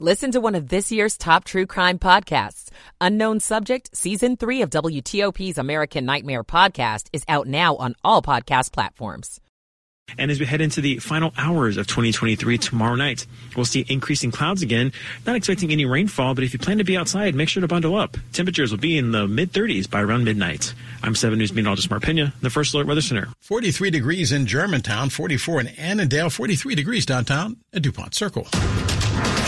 Listen to one of this year's top true crime podcasts. Unknown Subject, Season 3 of WTOP's American Nightmare podcast is out now on all podcast platforms. And as we head into the final hours of 2023 tomorrow night, we'll see increasing clouds again. Not expecting any rainfall, but if you plan to be outside, make sure to bundle up. Temperatures will be in the mid 30s by around midnight. I'm 7 News meteorologist Mark Pena, the First Alert Weather Center. 43 degrees in Germantown, 44 in Annandale, 43 degrees downtown at DuPont Circle.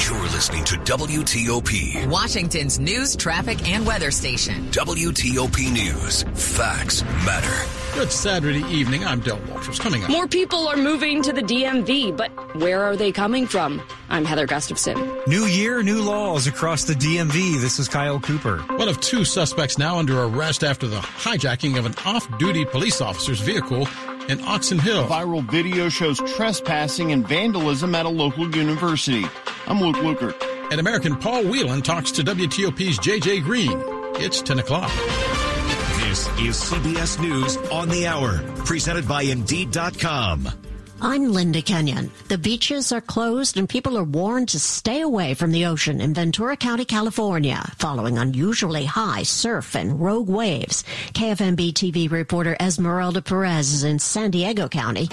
You're listening to WTOP, Washington's news, traffic, and weather station. WTOP News. Facts matter. Good Saturday evening. I'm Del Walters. Coming up. More people are moving to the DMV, but where are they coming from? I'm Heather Gustafson. New year, new laws across the DMV. This is Kyle Cooper. One of two suspects now under arrest after the hijacking of an off-duty police officer's vehicle in Oxon Hill. Viral video shows trespassing and vandalism at a local university. I'm Luke Lukert. And American Paul Whelan talks to WTOP's JJ Green. It's 10 o'clock. This is CBS News on the Hour, presented by Indeed.com. I'm Linda Kenyon. The beaches are closed and people are warned to stay away from the ocean in Ventura County, California, following unusually high surf and rogue waves. KFMB TV reporter Esmeralda Perez is in San Diego County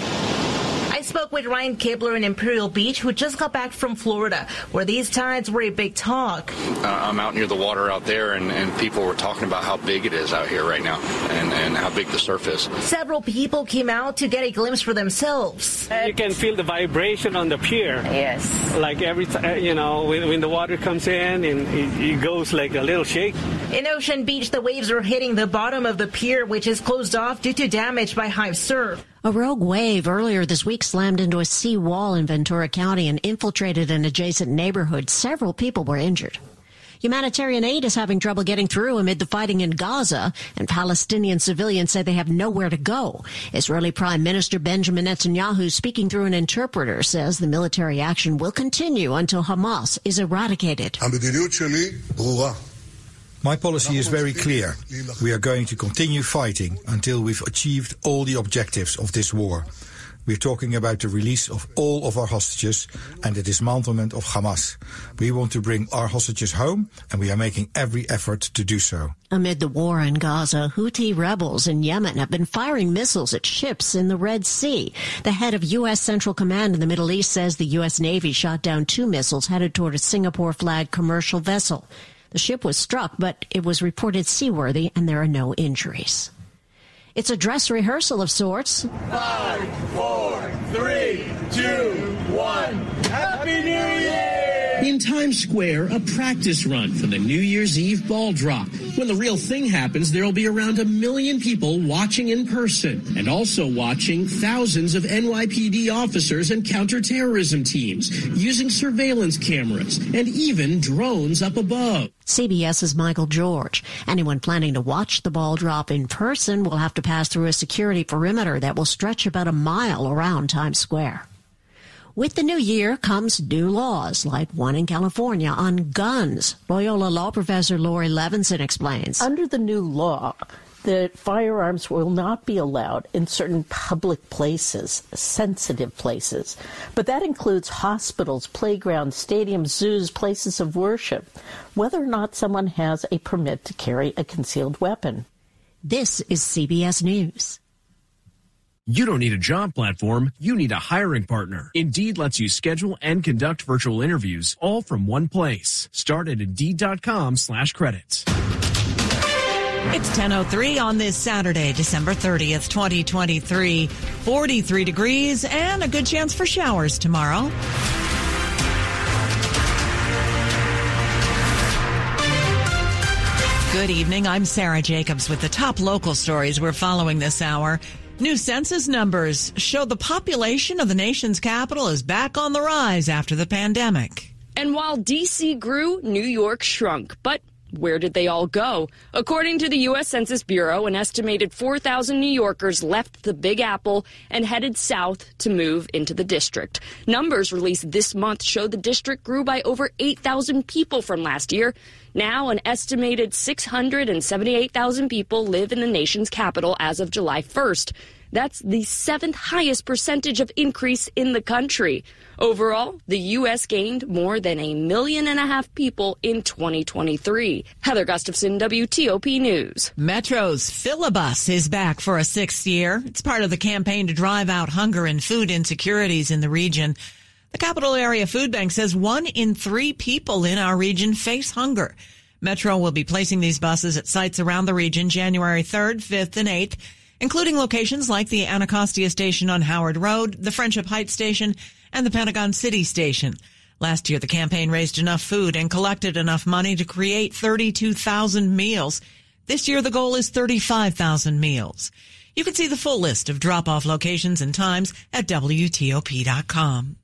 spoke with Ryan Kibler in Imperial Beach, who just got back from Florida, where these tides were a big talk. Uh, I'm out near the water out there, and, and people were talking about how big it is out here right now and, and how big the surf is. Several people came out to get a glimpse for themselves. You can feel the vibration on the pier. Yes. Like every time, you know, when, when, the water comes in and it, it goes like a little shake. In Ocean Beach, the waves are hitting the bottom of the pier, which is closed off due to damage by high surf. A rogue wave earlier this week slammed into a sea wall in Ventura County and infiltrated an adjacent neighborhood. Several people were injured. Humanitarian aid is having trouble getting through amid the fighting in Gaza, and Palestinian civilians say they have nowhere to go. Israeli Prime Minister Benjamin Netanyahu, speaking through an interpreter, says the military action will continue until Hamas is eradicated. My policy is very clear. We are going to continue fighting until we've achieved all the objectives of this war. We're talking about the release of all of our hostages and the dismantlement of Hamas. We want to bring our hostages home, and we are making every effort to do so. Amid the war in Gaza, Houthi rebels in Yemen have been firing missiles at ships in the Red Sea. The head of U.S. Central Command in the Middle East says the U.S. Navy shot down two missiles headed toward a Singapore flagged commercial vessel. The ship was struck, but it was reported seaworthy and there are no injuries. It's a dress rehearsal of sorts. Five, four, three, two, one. Happy New Year! In Times Square, a practice run for the New Year's Eve ball drop. When the real thing happens, there will be around a million people watching in person and also watching thousands of NYPD officers and counterterrorism teams using surveillance cameras and even drones up above. CBS's Michael George. Anyone planning to watch the ball drop in person will have to pass through a security perimeter that will stretch about a mile around Times Square. With the new year comes new laws, like one in California on guns. Loyola law professor Laurie Levenson explains. Under the new law, the firearms will not be allowed in certain public places, sensitive places. But that includes hospitals, playgrounds, stadiums, zoos, places of worship, whether or not someone has a permit to carry a concealed weapon. This is CBS News. You don't need a job platform, you need a hiring partner. Indeed lets you schedule and conduct virtual interviews all from one place. Start at Indeed.com slash credits. It's 10.03 on this Saturday, December 30th, 2023. 43 degrees and a good chance for showers tomorrow. Good evening. I'm Sarah Jacobs with the top local stories we're following this hour. New census numbers show the population of the nation's capital is back on the rise after the pandemic. And while DC grew, New York shrunk. But where did they all go? According to the U.S. Census Bureau, an estimated 4,000 New Yorkers left the Big Apple and headed south to move into the district. Numbers released this month show the district grew by over 8,000 people from last year. Now, an estimated 678,000 people live in the nation's capital as of July 1st. That's the seventh highest percentage of increase in the country. Overall, the U.S. gained more than a million and a half people in 2023. Heather Gustafson, WTOP News. Metro's Fill the Bus is back for a sixth year. It's part of the campaign to drive out hunger and food insecurities in the region. The capital area food bank says one in three people in our region face hunger. Metro will be placing these buses at sites around the region January 3rd, 5th, and 8th, including locations like the Anacostia station on Howard Road, the Friendship Heights station, and the Pentagon City station. Last year, the campaign raised enough food and collected enough money to create 32,000 meals. This year, the goal is 35,000 meals. You can see the full list of drop-off locations and times at WTOP.com.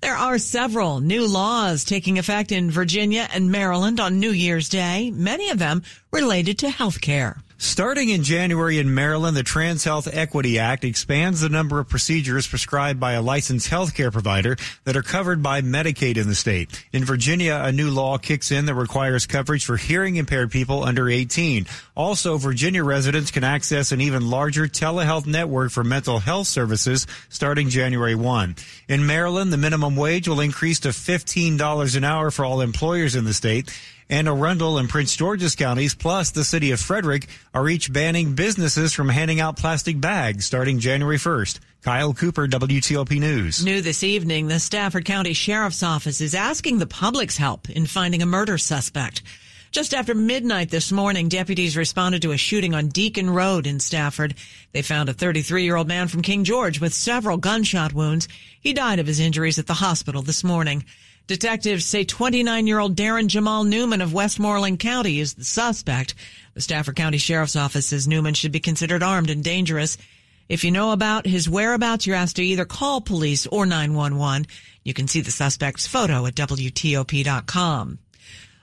There are several new laws taking effect in Virginia and Maryland on New Year's Day, many of them related to health care. Starting in January in Maryland, the Trans Health Equity Act expands the number of procedures prescribed by a licensed healthcare provider that are covered by Medicaid in the state. In Virginia, a new law kicks in that requires coverage for hearing impaired people under 18. Also, Virginia residents can access an even larger telehealth network for mental health services starting January 1. In Maryland, the minimum wage will increase to $15 an hour for all employers in the state. Anne Arundel and Prince George's counties, plus the city of Frederick, are each banning businesses from handing out plastic bags starting January 1st. Kyle Cooper, WTOP News. New this evening, the Stafford County Sheriff's Office is asking the public's help in finding a murder suspect. Just after midnight this morning, deputies responded to a shooting on Deacon Road in Stafford. They found a 33 year old man from King George with several gunshot wounds. He died of his injuries at the hospital this morning. Detectives say 29 year old Darren Jamal Newman of Westmoreland County is the suspect. The Stafford County Sheriff's Office says Newman should be considered armed and dangerous. If you know about his whereabouts, you're asked to either call police or 911. You can see the suspect's photo at WTOP.com.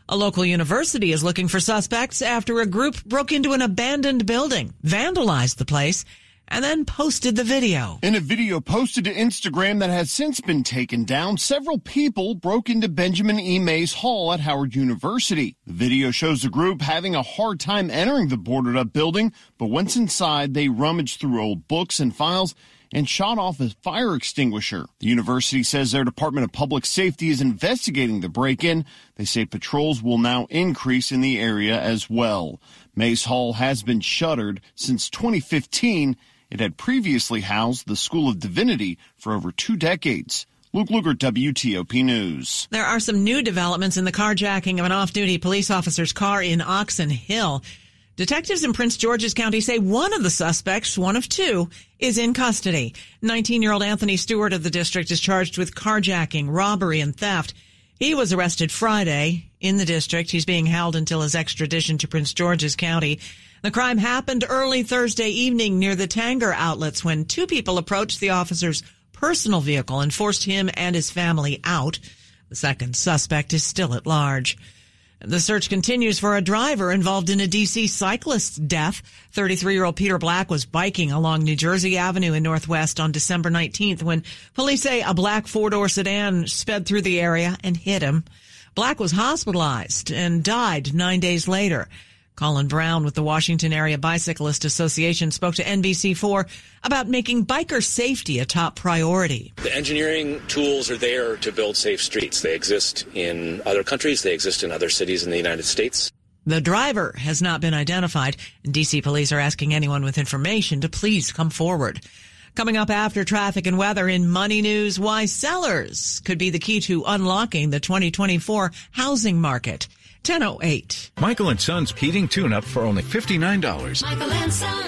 A local university is looking for suspects after a group broke into an abandoned building, vandalized the place, and then posted the video. In a video posted to Instagram that has since been taken down, several people broke into Benjamin E. Mays Hall at Howard University. The video shows the group having a hard time entering the boarded up building, but once inside, they rummaged through old books and files and shot off a fire extinguisher. The university says their Department of Public Safety is investigating the break in. They say patrols will now increase in the area as well. Mays Hall has been shuttered since 2015. It had previously housed the School of Divinity for over two decades. Luke Lukert, WTOP News. There are some new developments in the carjacking of an off-duty police officer's car in Oxon Hill. Detectives in Prince George's County say one of the suspects, one of two, is in custody. 19-year-old Anthony Stewart of the district is charged with carjacking, robbery, and theft. He was arrested Friday in the district. He's being held until his extradition to Prince George's County. The crime happened early Thursday evening near the Tanger outlets when two people approached the officer's personal vehicle and forced him and his family out. The second suspect is still at large. The search continues for a driver involved in a DC cyclist's death. 33 year old Peter Black was biking along New Jersey Avenue in Northwest on December 19th when police say a black four door sedan sped through the area and hit him. Black was hospitalized and died nine days later. Colin Browne with the Washington Area Bicyclist Association spoke to NBC4 about making biker safety a top priority. The engineering tools are there to build safe streets. They exist in other countries, they exist in other cities in the United States. The driver has not been identified, DC police are asking anyone with information to please come forward. Coming up after traffic and weather in Money News, why sellers could be the key to unlocking the 2024 housing market. 1008. Michael and Son's heating tune up for only $59. Michael and Son.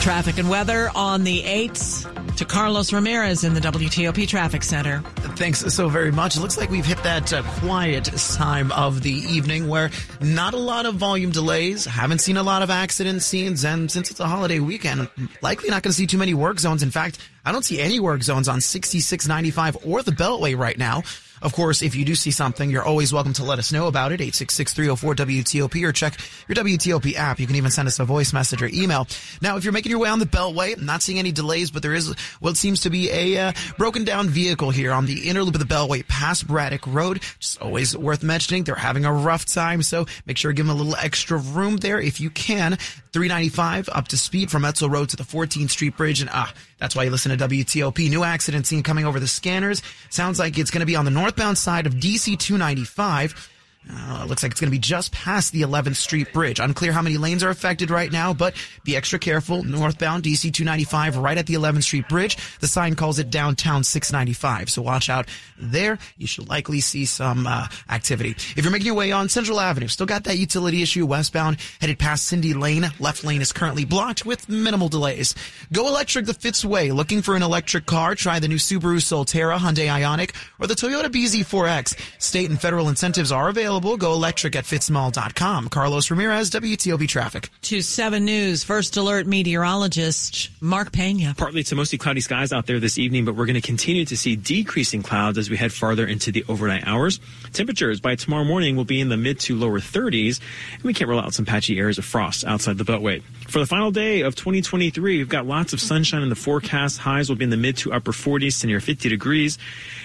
Traffic and weather on the 8th to Carlos Ramirez in the WTOP Traffic Center. Thanks so very much. It looks like we've hit that uh, quiet time of the evening where not a lot of volume delays, haven't seen a lot of accident scenes, and since it's a holiday weekend, likely not going to see too many work zones. In fact, I don't see any work zones on 6695 or the Beltway right now. Of course, if you do see something, you're always welcome to let us know about it. 866-304-WTOP or check your WTOP app. You can even send us a voice message or email. Now, if you're making your way on the Beltway, I'm not seeing any delays, but there is what seems to be a uh, broken down vehicle here on the inner loop of the Beltway past Braddock Road. Just always worth mentioning. They're having a rough time, so make sure to give them a little extra room there if you can. 395 up to speed from Edsall Road to the 14th Street Bridge. And ah, that's why you listen to WTOP. New accident scene coming over the scanners. Sounds like it's going to be on the northbound side of DC 295. Uh, looks like it's going to be just past the 11th Street Bridge. Unclear how many lanes are affected right now, but be extra careful. Northbound DC 295 right at the 11th Street Bridge. The sign calls it downtown 695. So watch out there. You should likely see some uh, activity. If you're making your way on Central Avenue, still got that utility issue westbound, headed past Cindy Lane. Left lane is currently blocked with minimal delays. Go electric the Fitz way. Looking for an electric car? Try the new Subaru Solterra, Hyundai Ioniq, or the Toyota BZ4X. State and federal incentives are available available. Go electric at fitzmall.com. Carlos Ramirez, WTOP Traffic. To 7 News, First Alert meteorologist Mark Pena. Partly to mostly cloudy skies out there this evening, but we're going to continue to see decreasing clouds as we head farther into the overnight hours. Temperatures by tomorrow morning will be in the mid to lower 30s, and we can't rule out some patchy areas of frost outside the Beltway. For the final day of 2023, we've got lots of sunshine in the forecast. Highs will be in the mid to upper 40s to near 50 degrees.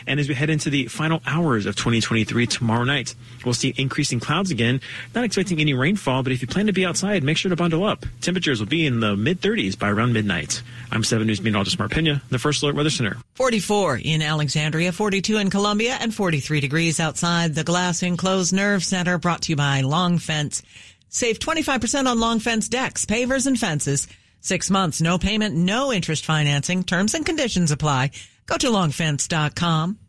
And as we head into the final hours of 2023 tomorrow night, we'll see increasing clouds again. Not expecting any rainfall, but if you plan to be outside, make sure to bundle up. Temperatures will be in the mid 30s by around midnight. I'm 7 News meteorologist Mark Pena, the First Alert Weather Center. 44 in Alexandria, 42 in Columbia, and 43 degrees outside the Glass Enclosed Nerve Center brought to you by Long Fence. Save 25% on long fence decks, pavers, and fences. Six months, no payment, no interest financing. Terms and conditions apply. Go to longfence.com.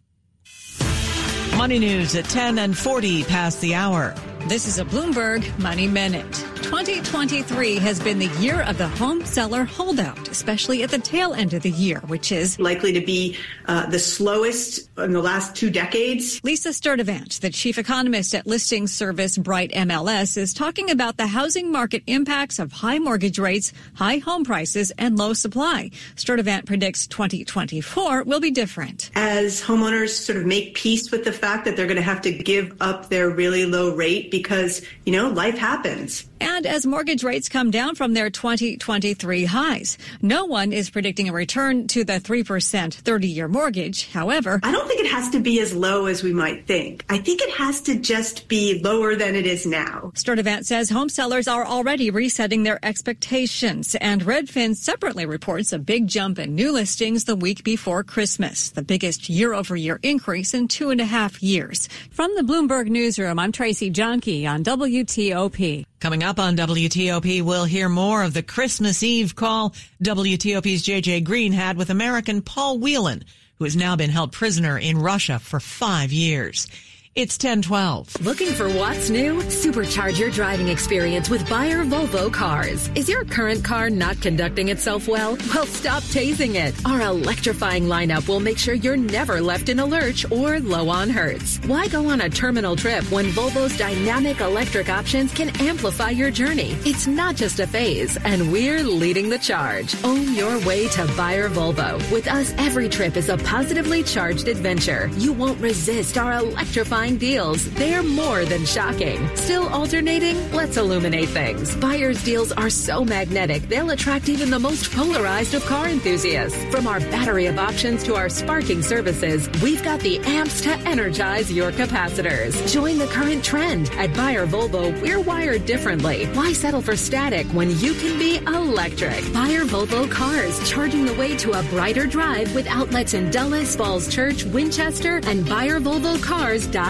Money news at 10 and 40 past the hour. This is a Bloomberg Money Minute. 2023 has been the year of the home seller holdout, especially at the tail end of the year, which is likely to be uh, the slowest in the last two decades. Lisa Sturtevant, the chief economist at listing service Bright MLS, is talking about the housing market impacts of high mortgage rates, high home prices, and low supply. Sturtevant predicts 2024 will be different. As homeowners sort of make peace with the fact that they're going to have to give up their really low rate because, you know, life happens. And as mortgage rates come down from their 2023 highs, no one is predicting a return to the 3% 30 year mortgage. However, I don't think it has to be as low as we might think. I think it has to just be lower than it is now. Sturtevant says home sellers are already resetting their expectations. And Redfin separately reports a big jump in new listings the week before Christmas, the biggest year over year increase in two and a half years. From the Bloomberg Newsroom, I'm Tracy Jonkey on WTOP. Coming up on WTOP, we'll hear more of the Christmas Eve call WTOP's JJ Green had with American Paul Whelan, who has now been held prisoner in Russia for five years. It's 1012. Looking for what's new? Supercharge your driving experience with Buyer Volvo cars. Is your current car not conducting itself well? Well, stop tasing it. Our electrifying lineup will make sure you're never left in a lurch or low on hertz. Why go on a terminal trip when Volvo's dynamic electric options can amplify your journey? It's not just a phase, and we're leading the charge. Own your way to Buyer Volvo. With us, every trip is a positively charged adventure. You won't resist our electrifying deals. They're more than shocking. Still alternating? Let's illuminate things. Buyer's deals are so magnetic, they'll attract even the most polarized of car enthusiasts. From our battery of options to our sparking services, we've got the amps to energize your capacitors. Join the current trend. At Buyer Volvo, we're wired differently. Why settle for static when you can be electric? Buyer Volvo cars, charging the way to a brighter drive with outlets in Dulles, Falls Church, Winchester, and BuyerVolvoCars.com.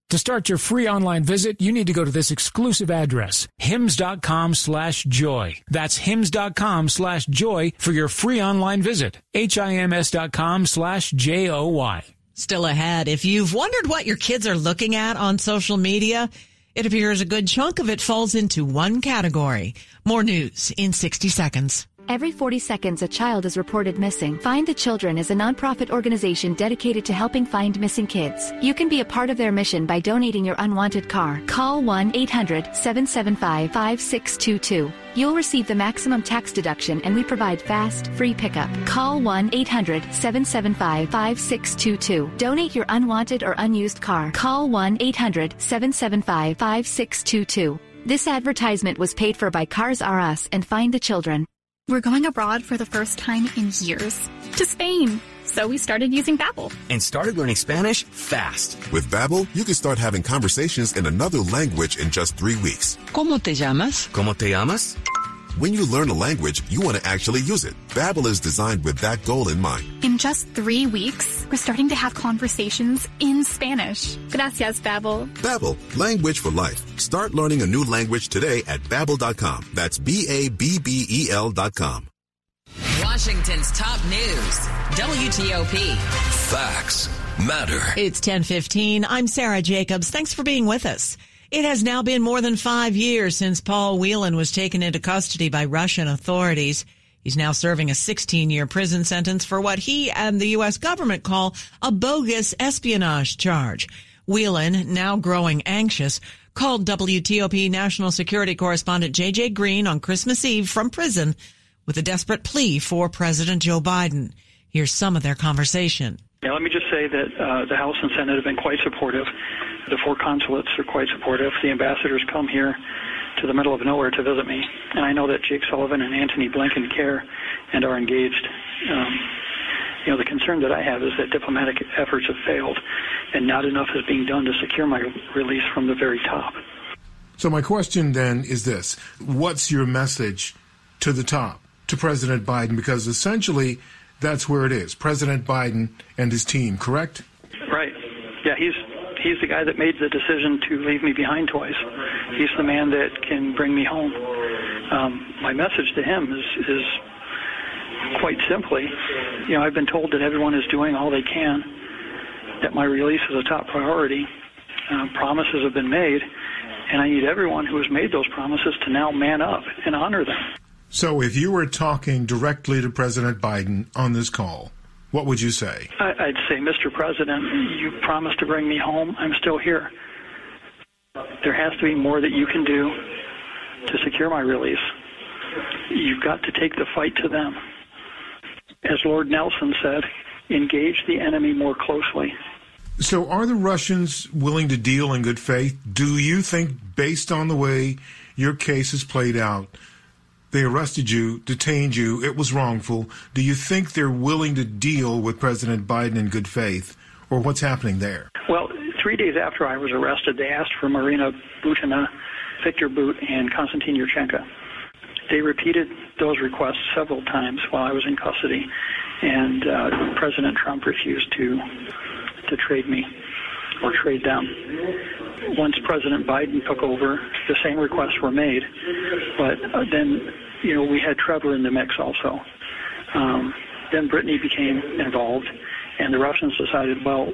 To start your free online visit, you need to go to this exclusive address, hims.com slash joy. That's hims.com slash joy for your free online visit. H-I-M-S.com slash J-O-Y. Still ahead, if you've wondered what your kids are looking at on social media, it appears a good chunk of it falls into one category. More news in 60 seconds. Every 40 seconds, a child is reported missing. Find the Children is a nonprofit organization dedicated to helping find missing kids. You can be a part of their mission by donating your unwanted car. Call 1 800 775 5622. You'll receive the maximum tax deduction and we provide fast, free pickup. Call 1 800 775 5622. Donate your unwanted or unused car. Call 1 800 775 5622. This advertisement was paid for by Cars R Us and Find the Children. We're going abroad for the first time in years to Spain. So we started using Babbel and started learning Spanish fast. With Babbel, you can start having conversations in another language in just 3 weeks. ¿Cómo te llamas? ¿Cómo te llamas? When you learn a language, you want to actually use it. Babbel is designed with that goal in mind. In just 3 weeks, we're starting to have conversations in Spanish. Gracias, Babbel. Babbel, language for life. Start learning a new language today at babbel.com. That's B A B B E L.com. Washington's top news. WTOP. Facts matter. It's 1015. I'm Sarah Jacobs. Thanks for being with us. It has now been more than five years since Paul Whelan was taken into custody by Russian authorities. He's now serving a 16 year prison sentence for what he and the U.S. government call a bogus espionage charge. Whelan, now growing anxious, called WTOP national security correspondent JJ Green on Christmas Eve from prison with a desperate plea for President Joe Biden. Here's some of their conversation. Yeah, let me just say that uh, the House and Senate have been quite supportive. The four consulates are quite supportive. The ambassadors come here to the middle of nowhere to visit me, and I know that Jake Sullivan and Antony Blinken care and are engaged. Um, you know, the concern that I have is that diplomatic efforts have failed, and not enough is being done to secure my release from the very top. So my question then is this: What's your message to the top, to President Biden? Because essentially, that's where it is. President Biden and his team, correct? Right. Yeah, he's he's the guy that made the decision to leave me behind twice. He's the man that can bring me home. Um, my message to him is is quite simply, you know, I've been told that everyone is doing all they can, that my release is a top priority. Uh, promises have been made, and I need everyone who has made those promises to now man up and honor them. So, if you were talking directly to President Biden on this call, what would you say? I'd say, Mr. President, you promised to bring me home. I'm still here. There has to be more that you can do to secure my release. You've got to take the fight to them. As Lord Nelson said, engage the enemy more closely. So, are the Russians willing to deal in good faith? Do you think, based on the way your case has played out, they arrested you, detained you, it was wrongful. Do you think they're willing to deal with President Biden in good faith? Or what's happening there? Well, three days after I was arrested, they asked for Marina Butina, Victor Bout, and Konstantin Yaroshenko. They repeated those requests several times while I was in custody, and uh, President Trump refused to to trade me or trade them. Once President Biden took over, the same requests were made, but uh, then you know we had Trevor in the mix also. Um, then Brittany became involved, and the Russians decided, well,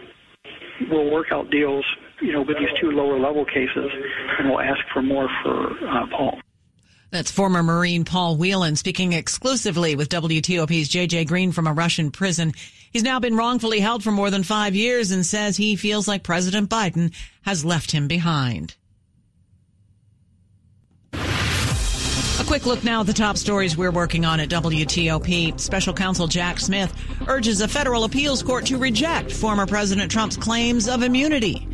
we'll work out deals, you know, with these two lower level cases, and we'll ask for more for uh, Paul. That's former Marine Paul Whelan speaking exclusively with WTOP's JJ Green from a Russian prison. He's now been wrongfully held for more than five years and says he feels like President Biden has left him behind. A quick look now at the top stories we're working on at WTOP. Special counsel Jack Smith urges a federal appeals court to reject former President Trump's claims of immunity.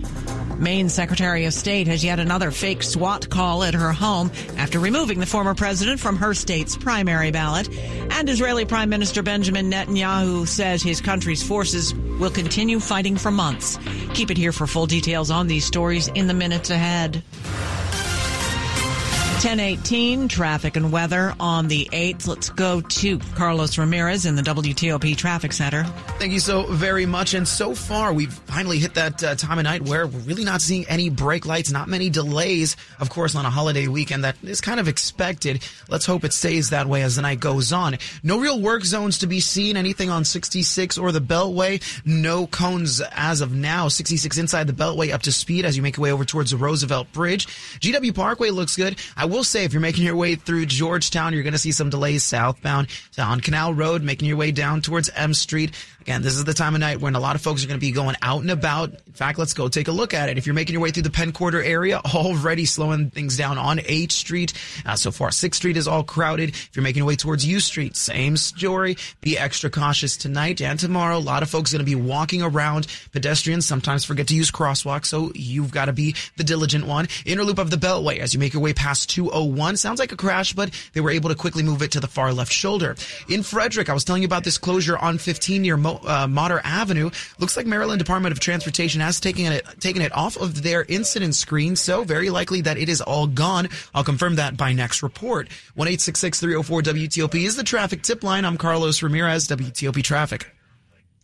Maine Secretary of State has yet another fake SWAT call at her home after removing the former president from her state's primary ballot. And Israeli Prime Minister Benjamin Netanyahu says his country's forces will continue fighting for months. Keep it here for full details on these stories in the minutes ahead. 1018 traffic and weather on the 8th. Let's go to Carlos Ramirez in the WTOP Traffic Center. Thank you so very much. And so far, we've finally hit that uh, time of night where we're really not seeing any brake lights, not many delays, of course, on a holiday weekend. That is kind of expected. Let's hope it stays that way as the night goes on. No real work zones to be seen. Anything on 66 or the Beltway. No cones as of now. 66 inside the Beltway up to speed as you make your way over towards the Roosevelt Bridge. GW Parkway looks good. I will say, if you're making your way through Georgetown, you're going to see some delays southbound on Canal Road, making your way down towards M Street. Again, this is the time of night when a lot of folks are going to be going out and about. In fact, let's go take a look at it. If you're making your way through the Penn Quarter area, already slowing things down on 8th Street. Uh, so far, 6th Street is all crowded. If you're making your way towards U Street, same story. Be extra cautious tonight and tomorrow. A lot of folks are going to be walking around. Pedestrians sometimes forget to use crosswalks, so you've got to be the diligent one. Inner loop of the Beltway as you make your way past 201. Sounds like a crash, but they were able to quickly move it to the far left shoulder. In Frederick, I was telling you about this closure on 15 near Mo- uh, Motter Avenue. Looks like Maryland Department of Transportation has taken it taken it off of their incident screen, so very likely that it is all gone. I'll confirm that by next report. One eight six six three zero four WTOP is the traffic tip line. I'm Carlos Ramirez, WTOP Traffic.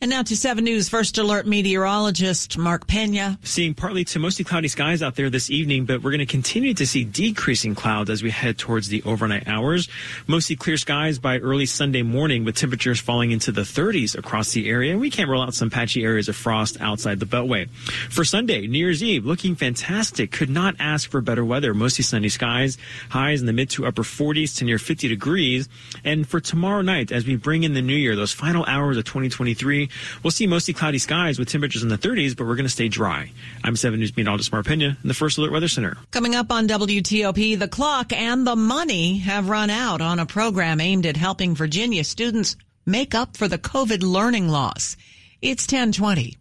And now to 7 News First Alert meteorologist Mark Pena. Seeing partly to mostly cloudy skies out there this evening, but we're going to continue to see decreasing clouds as we head towards the overnight hours. Mostly clear skies by early Sunday morning with temperatures falling into the 30s across the area. We can't rule out some patchy areas of frost outside the Beltway. For Sunday, New Year's Eve, looking fantastic. Could not ask for better weather. Mostly sunny skies, highs in the mid to upper 40s to near 50 degrees. And for tomorrow night, as we bring in the new year, those final hours of 2023, we'll see mostly cloudy skies with temperatures in the 30s, but we're going to stay dry. I'm 7 News meteorologist Mark Pena in the First Alert Weather Center. Coming up on WTOP, the clock and the money have run out on a program aimed at helping Virginia students make up for the COVID learning loss. It's 1020.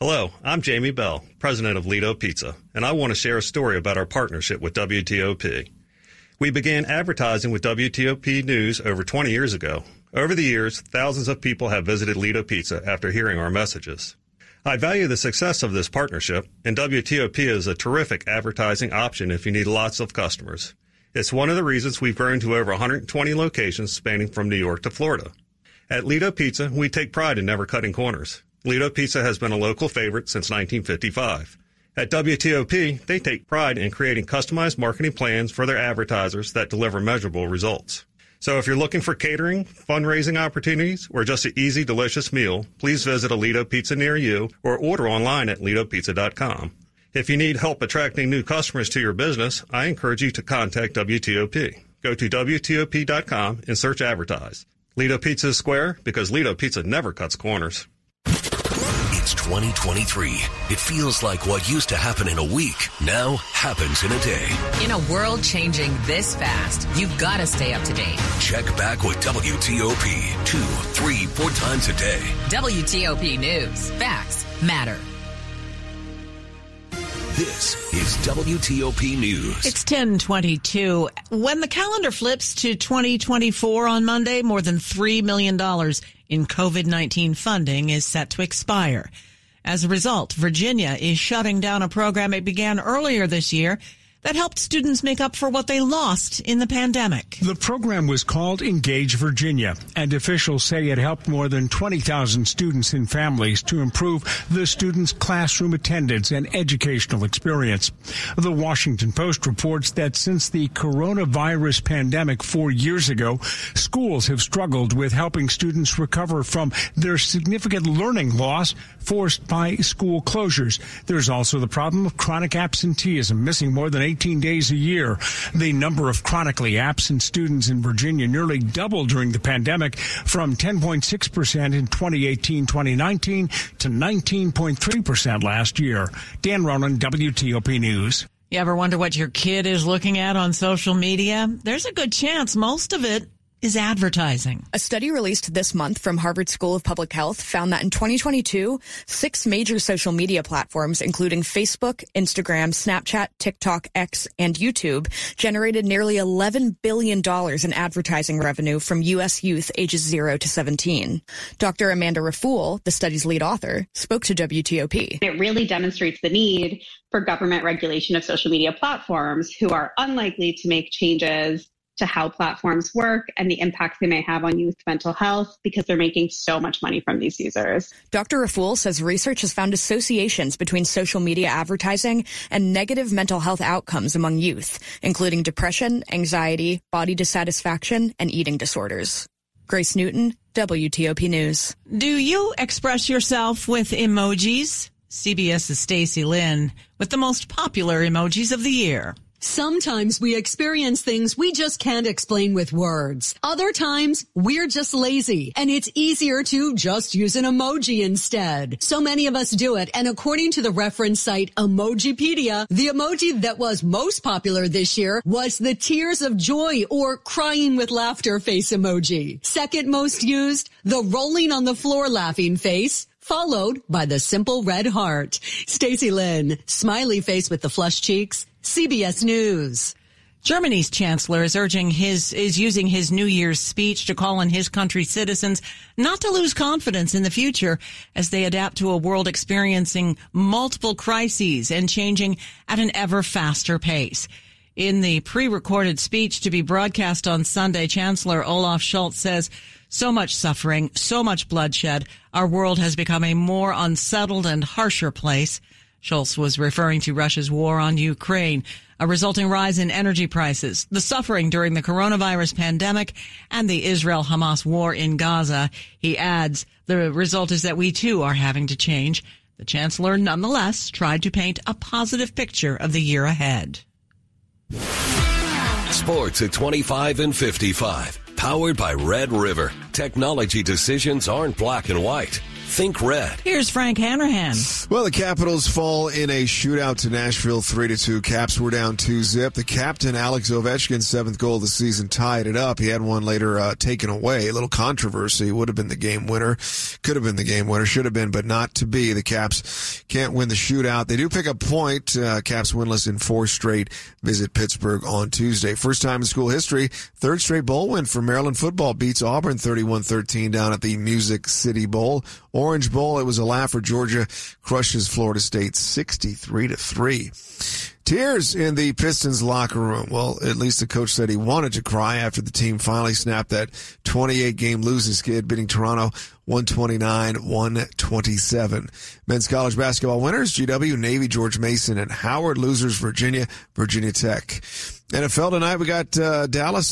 Hello, I'm Jamie Beall, president of Ledo Pizza, and I want to share a story about our partnership with WTOP. We began advertising with WTOP News over 20 years ago. Over the years, thousands of people have visited Ledo Pizza after hearing our messages. I value the success of this partnership, and WTOP is a terrific advertising option if you need lots of customers. It's one of the reasons we've grown to over 120 locations spanning from New York to Florida. At Ledo Pizza, we take pride in never cutting corners. Ledo Pizza has been a local favorite since 1955. At WTOP, they take pride in creating customized marketing plans for their advertisers that deliver measurable results. So if you're looking for catering, fundraising opportunities, or just an easy, delicious meal, please visit a Ledo Pizza near you or order online at ledopizza.com. If you need help attracting new customers to your business, I encourage you to contact WTOP. Go to WTOP.com and search advertise. Ledo Pizza is square because Ledo Pizza never cuts corners. It's 2023. It feels like what used to happen in a week now happens in a day. In a world changing this fast, you've got to stay up to date. Check back with WTOP two, three, four times a day. WTOP News. Facts matter. This is WTOP News. It's 1022. When the calendar flips to 2024 on Monday, more than $3 million in COVID-19 funding is set to expire. As a result, Virginia is shutting down a program it began earlier this year that helped students make up for what they lost in the pandemic. The program was called Engage Virginia, and officials say it helped more than 20,000 students and families to improve the students' classroom attendance and educational experience. The Washington Post reports that since the coronavirus pandemic four years ago, schools have struggled with helping students recover from their significant learning loss forced by school closures. There's also the problem of chronic absenteeism, missing more than 18 days a year. The number of chronically absent students in Virginia nearly doubled during the pandemic from 10.6% in 2018-2019 to 19.3% last year. Dan Ronan, WTOP News. You ever wonder what your kid is looking at on social media? There's a good chance most of it is advertising. A study released this month from Harvard School of Public Health found that in 2022, six major social media platforms, including Facebook, Instagram, Snapchat, TikTok, X, and YouTube, generated nearly $11 billion in advertising revenue from U.S. youth ages 0 to 17. Dr. Amanda Raffoul, the study's lead author, spoke to WTOP. It really demonstrates the need for government regulation of social media platforms who are unlikely to make changes to how platforms work and the impacts they may have on youth mental health because they're making so much money from these users. Dr. Raffoul says research has found associations between social media advertising and negative mental health outcomes among youth, including depression, anxiety, body dissatisfaction, and eating disorders. Grace Newton, WTOP News. Do you express yourself with emojis? CBS's Stacy Lynn with the most popular emojis of the year. Sometimes we experience things we just can't explain with words. Other times we're just lazy and it's easier to just use an emoji instead. So many of us do it. And according to the reference site Emojipedia, the emoji that was most popular this year was the tears of joy or crying with laughter face emoji. Second most used, the rolling on the floor laughing face followed by the simple red heart. Stacy Lynn, smiley face with the flushed cheeks, CBS News. Germany's chancellor is urging his is using his New Year's speech to call on his country's citizens not to lose confidence in the future as they adapt to a world experiencing multiple crises and changing at an ever faster pace. In the pre-recorded speech to be broadcast on Sunday, Chancellor Olaf Scholz says so much suffering, so much bloodshed. Our world has become a more unsettled and harsher place. Scholz was referring to Russia's war on Ukraine, a resulting rise in energy prices, the suffering during the coronavirus pandemic, and the Israel-Hamas war in Gaza. He adds, the result is that we too are having to change. The chancellor nonetheless tried to paint a positive picture of the year ahead. Sports at 25 and 55. Powered by Red River. Technology decisions aren't black and white. Think red. Here's Frank Hanrahan. Well, the Capitals fall in a shootout to Nashville, three to two. Caps were down two zip. The captain Alex Ovechkin's seventh goal of the season tied it up. He had one later uh, taken away. A little controversy. Would have been the game winner. Could have been the game winner. Should have been, but not to be. The Caps can't win the shootout. They do pick a point. Uh, Caps winless in four straight. Visit Pittsburgh on Tuesday. First time in school history. Third straight bowl win for Maryland football. Beats Auburn 31-13 down at the Music City Bowl. Orange Bowl, it was a laugh for Georgia, crushes Florida State 63 to 3. Tears in the Pistons locker room. Well, at least the coach said he wanted to cry after the team finally snapped that 28 game losing skid, beating Toronto 129-127. Men's college basketball winners, GW, Navy, George Mason, and Howard. Losers, Virginia, Virginia Tech. NFL tonight, we got uh, Dallas